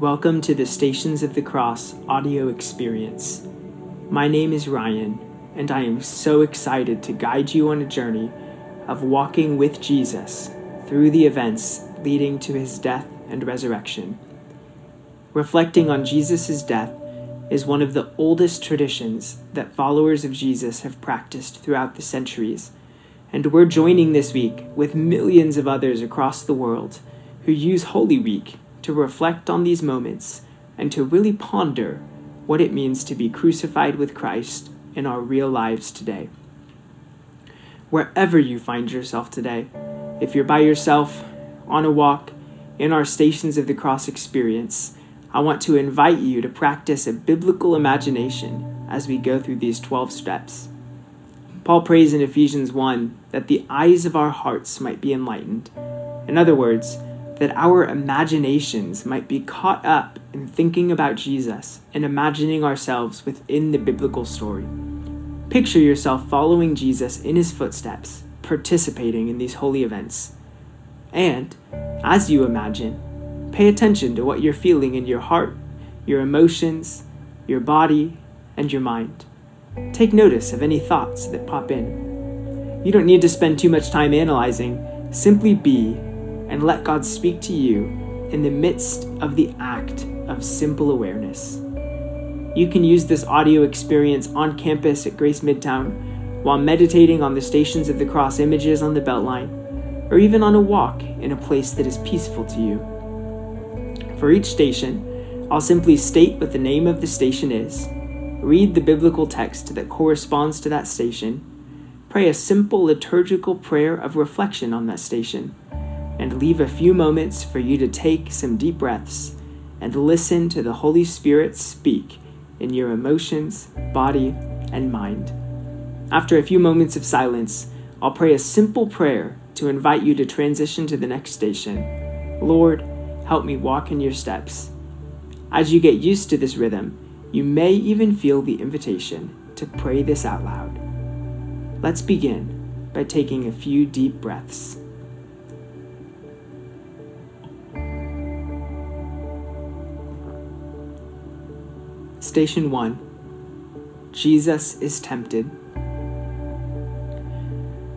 Welcome to the Stations of the Cross audio experience. My name is Ryan, and I am so excited to guide you on a journey of walking with Jesus through the events leading to his death and resurrection. Reflecting on Jesus' death is one of the oldest traditions that followers of Jesus have practiced throughout the centuries, and we're joining this week with millions of others across the world who use Holy Week to reflect on these moments and to really ponder what it means to be crucified with Christ in our real lives today. Wherever you find yourself today, if you're by yourself, on a walk, in our Stations of the Cross experience, I want to invite you to practice a biblical imagination as we go through these 12 steps. Paul prays in Ephesians 1 that the eyes of our hearts might be enlightened. In other words, that our imaginations might be caught up in thinking about Jesus and imagining ourselves within the biblical story. Picture yourself following Jesus in his footsteps, participating in these holy events. And, as you imagine, pay attention to what you're feeling in your heart, your emotions, your body, and your mind. Take notice of any thoughts that pop in. You don't need to spend too much time analyzing, simply be and let God speak to you in the midst of the act of simple awareness. You can use this audio experience on campus at Grace Midtown while meditating on the Stations of the Cross images on the Beltline, or even on a walk in a place that is peaceful to you. For each station, I'll simply state what the name of the station is, read the biblical text that corresponds to that station, pray a simple liturgical prayer of reflection on that station and leave a few moments for you to take some deep breaths and listen to the Holy Spirit speak in your emotions, body, and mind. After a few moments of silence, I'll pray a simple prayer to invite you to transition to the next station. Lord, help me walk in your steps. As you get used to this rhythm, you may even feel the invitation to pray this out loud. Let's begin by taking a few deep breaths. Station 1 Jesus is tempted.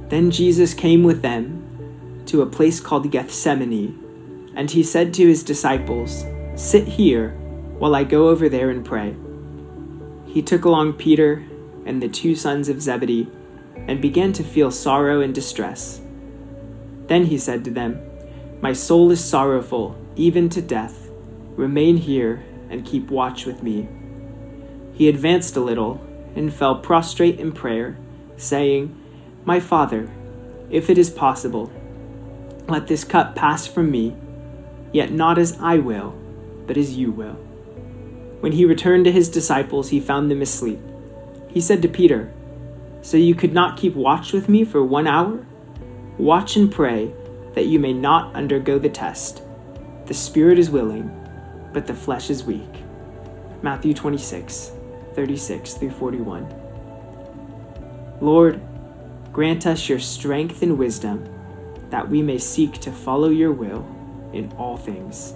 Then Jesus came with them to a place called Gethsemane, and he said to his disciples, Sit here while I go over there and pray. He took along Peter and the two sons of Zebedee and began to feel sorrow and distress. Then he said to them, My soul is sorrowful, even to death. Remain here and keep watch with me. He advanced a little and fell prostrate in prayer, saying, My Father, if it is possible, let this cup pass from me, yet not as I will, but as you will. When he returned to his disciples, he found them asleep. He said to Peter, So you could not keep watch with me for one hour? Watch and pray that you may not undergo the test. The spirit is willing, but the flesh is weak. Matthew 26. 36 through 41. Lord, grant us your strength and wisdom that we may seek to follow your will in all things.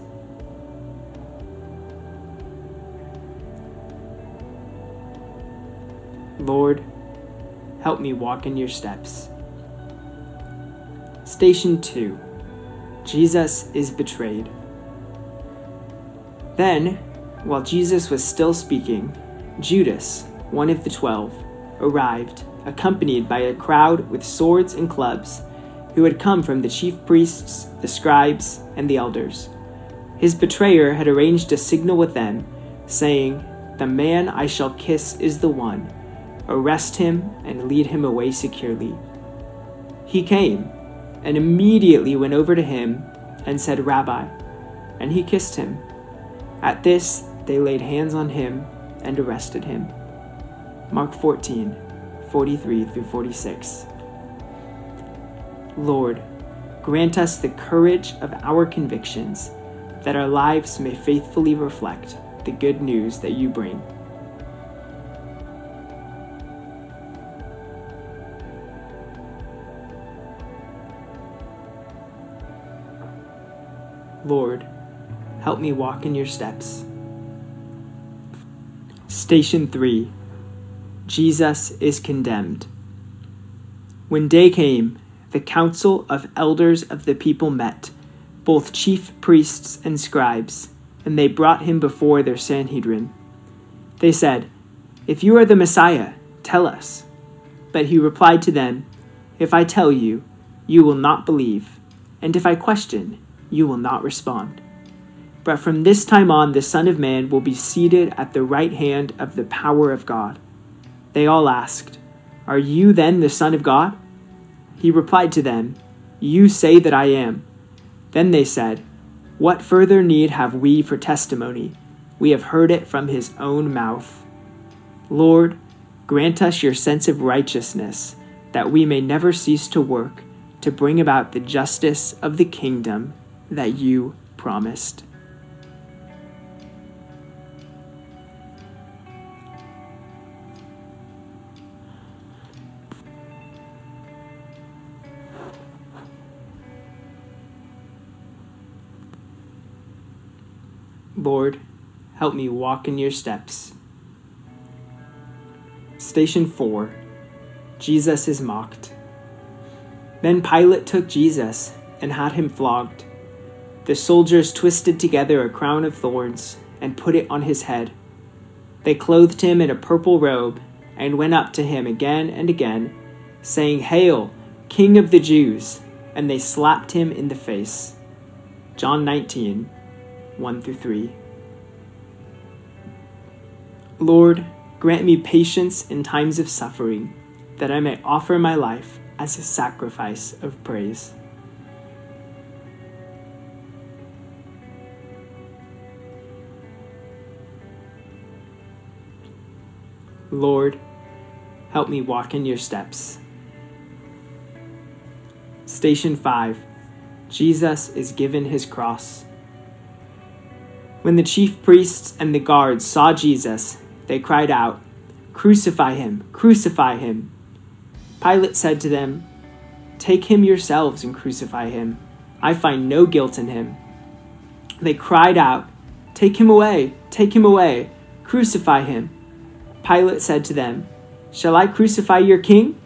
Lord, help me walk in your steps. Station 2 Jesus is betrayed. Then, while Jesus was still speaking, Judas, one of the twelve, arrived, accompanied by a crowd with swords and clubs, who had come from the chief priests, the scribes, and the elders. His betrayer had arranged a signal with them, saying, The man I shall kiss is the one. Arrest him and lead him away securely. He came, and immediately went over to him and said, Rabbi, and he kissed him. At this, they laid hands on him and arrested him. Mark 14, 43 through 46. Lord, grant us the courage of our convictions, that our lives may faithfully reflect the good news that you bring. Lord, help me walk in your steps. Station 3 Jesus is condemned. When day came, the council of elders of the people met, both chief priests and scribes, and they brought him before their Sanhedrin. They said, If you are the Messiah, tell us. But he replied to them, If I tell you, you will not believe, and if I question, you will not respond. But from this time on, the Son of Man will be seated at the right hand of the power of God. They all asked, Are you then the Son of God? He replied to them, You say that I am. Then they said, What further need have we for testimony? We have heard it from his own mouth. Lord, grant us your sense of righteousness, that we may never cease to work to bring about the justice of the kingdom that you promised. Lord, help me walk in your steps. Station 4 Jesus is mocked. Then Pilate took Jesus and had him flogged. The soldiers twisted together a crown of thorns and put it on his head. They clothed him in a purple robe and went up to him again and again, saying, Hail, King of the Jews! And they slapped him in the face. John 19, 1 through 3. Lord, grant me patience in times of suffering, that I may offer my life as a sacrifice of praise. Lord, help me walk in your steps. Station 5 Jesus is given his cross. When the chief priests and the guards saw Jesus, they cried out, Crucify him! Crucify him! Pilate said to them, Take him yourselves and crucify him. I find no guilt in him. They cried out, Take him away! Take him away! Crucify him! Pilate said to them, Shall I crucify your king?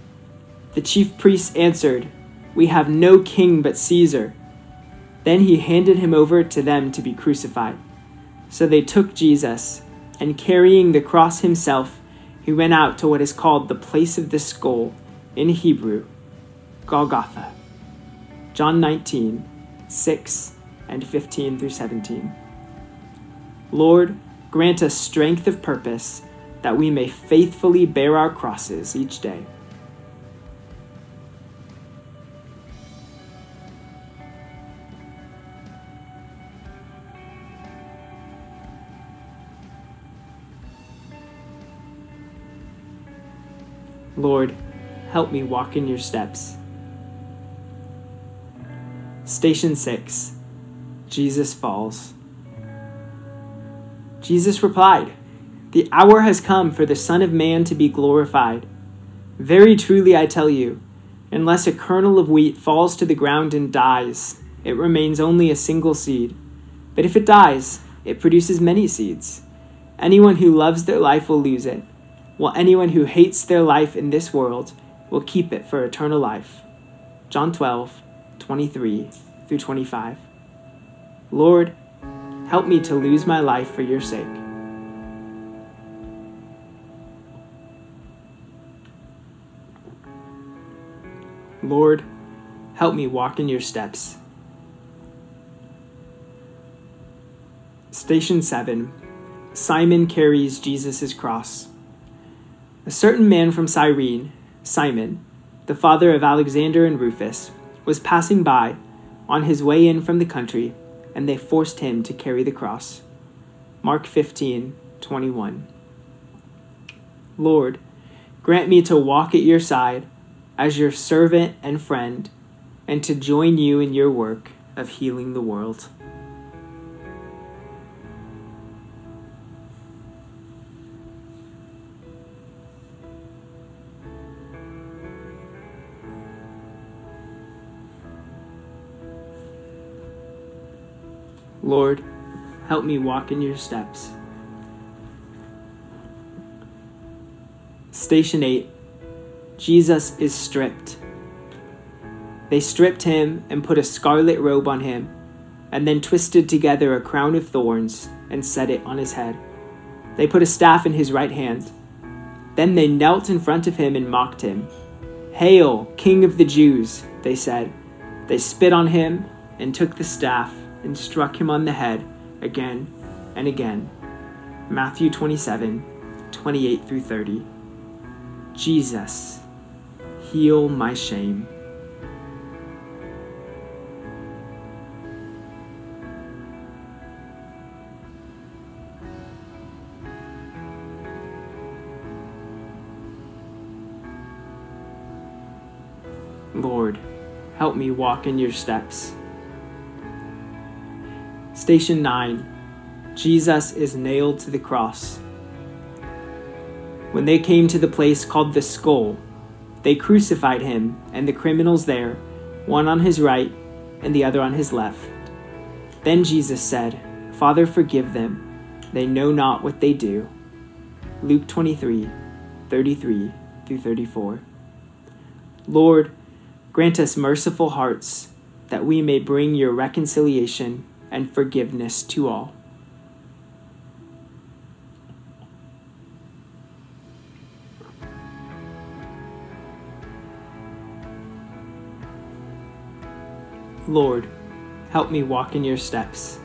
The chief priests answered, We have no king but Caesar. Then he handed him over to them to be crucified. So they took Jesus, and carrying the cross himself, he went out to what is called the place of the skull, in Hebrew, Golgotha. John 19, 6 and 15 through 17. Lord, grant us strength of purpose that we may faithfully bear our crosses each day. Lord, help me walk in your steps. Station 6 Jesus falls. Jesus replied, The hour has come for the Son of Man to be glorified. Very truly I tell you, unless a kernel of wheat falls to the ground and dies, it remains only a single seed. But if it dies, it produces many seeds. Anyone who loves their life will lose it while anyone who hates their life in this world will keep it for eternal life. John 12, 23 through 25. Lord, help me to lose my life for your sake. Lord, help me walk in your steps. Station 7 Simon carries Jesus' cross. A certain man from Cyrene, Simon, the father of Alexander and Rufus, was passing by on his way in from the country, and they forced him to carry the cross. Mark 15, 21. Lord, grant me to walk at your side as your servant and friend, and to join you in your work of healing the world. Lord, help me walk in your steps. Station 8 Jesus is stripped. They stripped him and put a scarlet robe on him, and then twisted together a crown of thorns and set it on his head. They put a staff in his right hand. Then they knelt in front of him and mocked him. Hail, King of the Jews, they said. They spit on him and took the staff and struck him on the head again and again. Matthew 27 28 through 30. Jesus, heal my shame. Lord, help me walk in your steps. Station 9 Jesus is nailed to the cross. When they came to the place called the skull, they crucified him and the criminals there, one on his right and the other on his left. Then Jesus said, Father, forgive them. They know not what they do. Luke 23 33 through 34. Lord, grant us merciful hearts that we may bring your reconciliation and forgiveness to all. Lord, help me walk in your steps.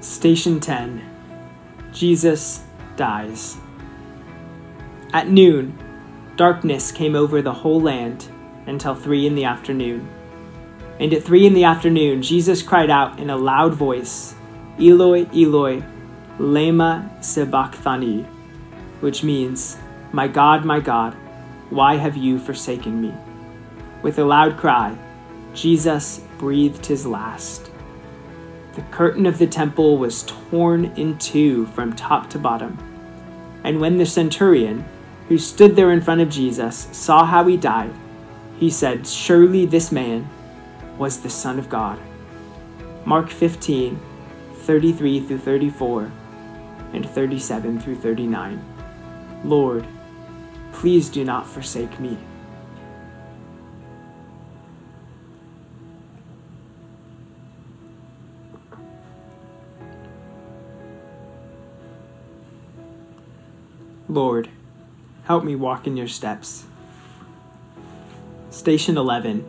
Station 10 Jesus dies. At noon, darkness came over the whole land until three in the afternoon. And at three in the afternoon, Jesus cried out in a loud voice, Eloi, Eloi, lema sabachthani, which means, My God, my God, why have you forsaken me? With a loud cry, Jesus breathed his last. The curtain of the temple was torn in two from top to bottom. And when the centurion, who stood there in front of Jesus, saw how he died, he said, Surely this man was the Son of God. Mark 15, 33 through 34, and 37 through 39. Lord, please do not forsake me. Lord, help me walk in your steps. Station 11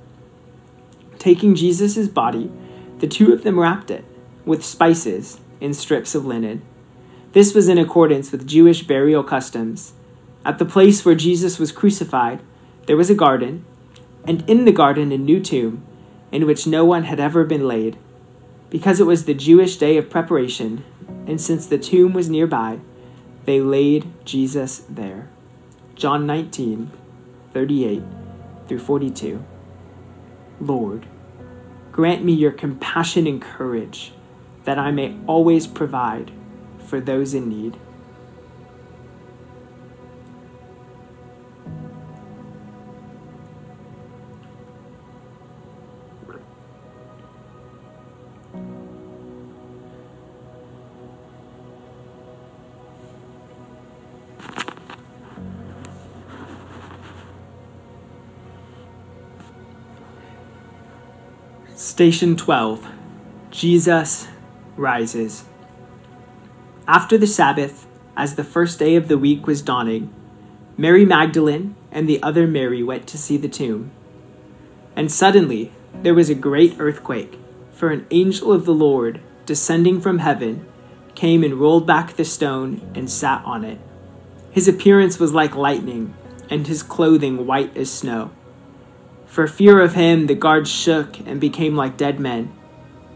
Taking Jesus' body, the two of them wrapped it with spices in strips of linen. This was in accordance with Jewish burial customs. At the place where Jesus was crucified, there was a garden, and in the garden a new tomb, in which no one had ever been laid. Because it was the Jewish day of preparation, and since the tomb was nearby, they laid Jesus there. John 19, 38 through 42. Lord, grant me your compassion and courage that I may always provide for those in need. Station 12 Jesus rises. After the Sabbath, as the first day of the week was dawning, Mary Magdalene and the other Mary went to see the tomb. And suddenly there was a great earthquake, for an angel of the Lord, descending from heaven, came and rolled back the stone and sat on it. His appearance was like lightning, and his clothing white as snow. For fear of him, the guards shook and became like dead men.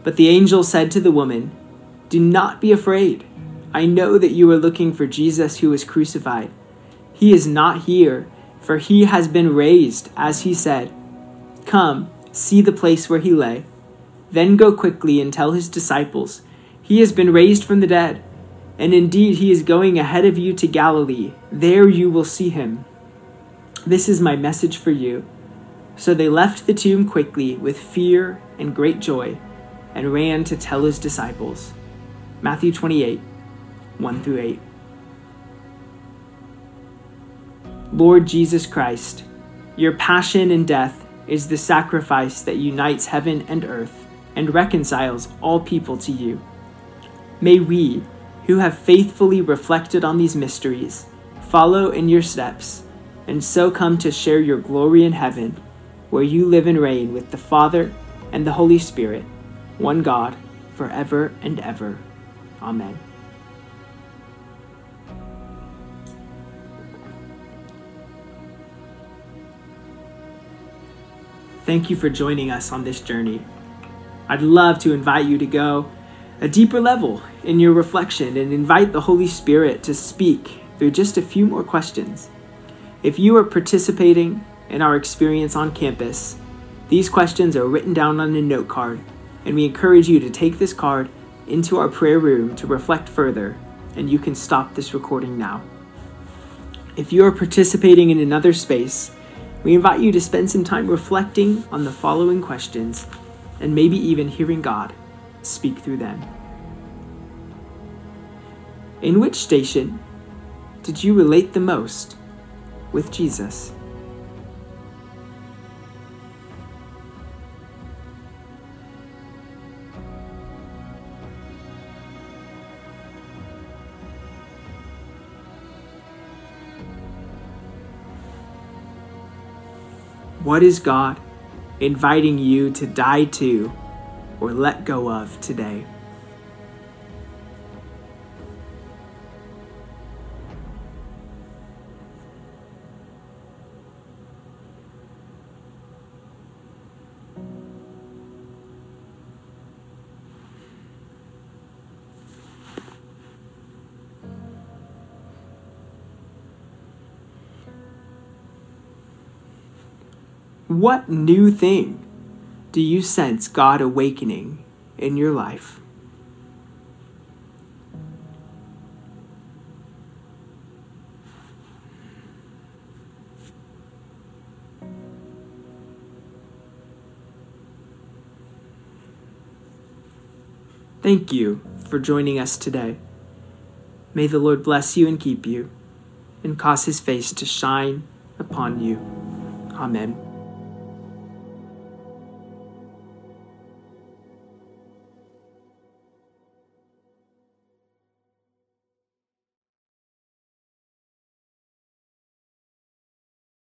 But the angel said to the woman, Do not be afraid. I know that you are looking for Jesus who was crucified. He is not here, for he has been raised, as he said. Come, see the place where he lay. Then go quickly and tell his disciples, He has been raised from the dead. And indeed, he is going ahead of you to Galilee. There you will see him. This is my message for you. So they left the tomb quickly with fear and great joy and ran to tell his disciples. Matthew 28 1 through 8. Lord Jesus Christ, your passion and death is the sacrifice that unites heaven and earth and reconciles all people to you. May we, who have faithfully reflected on these mysteries, follow in your steps and so come to share your glory in heaven where you live and reign with the Father and the Holy Spirit, one God, forever and ever. Amen. Thank you for joining us on this journey. I'd love to invite you to go a deeper level in your reflection and invite the Holy Spirit to speak through just a few more questions. If you are participating in our experience on campus, these questions are written down on a note card, and we encourage you to take this card into our prayer room to reflect further, and you can stop this recording now. If you are participating in another space, we invite you to spend some time reflecting on the following questions and maybe even hearing God speak through them. In which station did you relate the most with Jesus? What is God inviting you to die to or let go of today? What new thing do you sense God awakening in your life? Thank you for joining us today. May the Lord bless you and keep you, and cause his face to shine upon you. Amen.